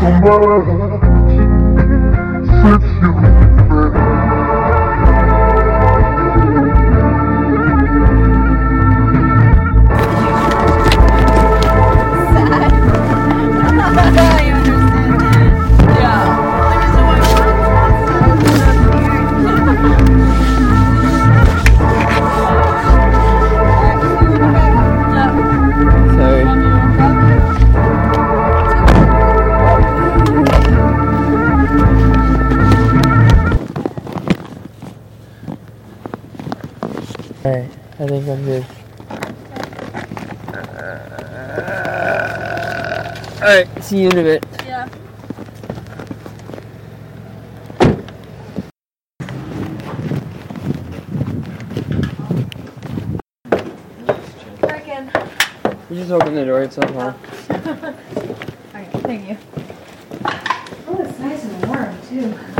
somewhere since you Alright, I think I'm good. Uh, Alright, see you in a bit. Yeah. You just open the door, it's not hard. Alright, thank you. Oh, it's nice and warm, too.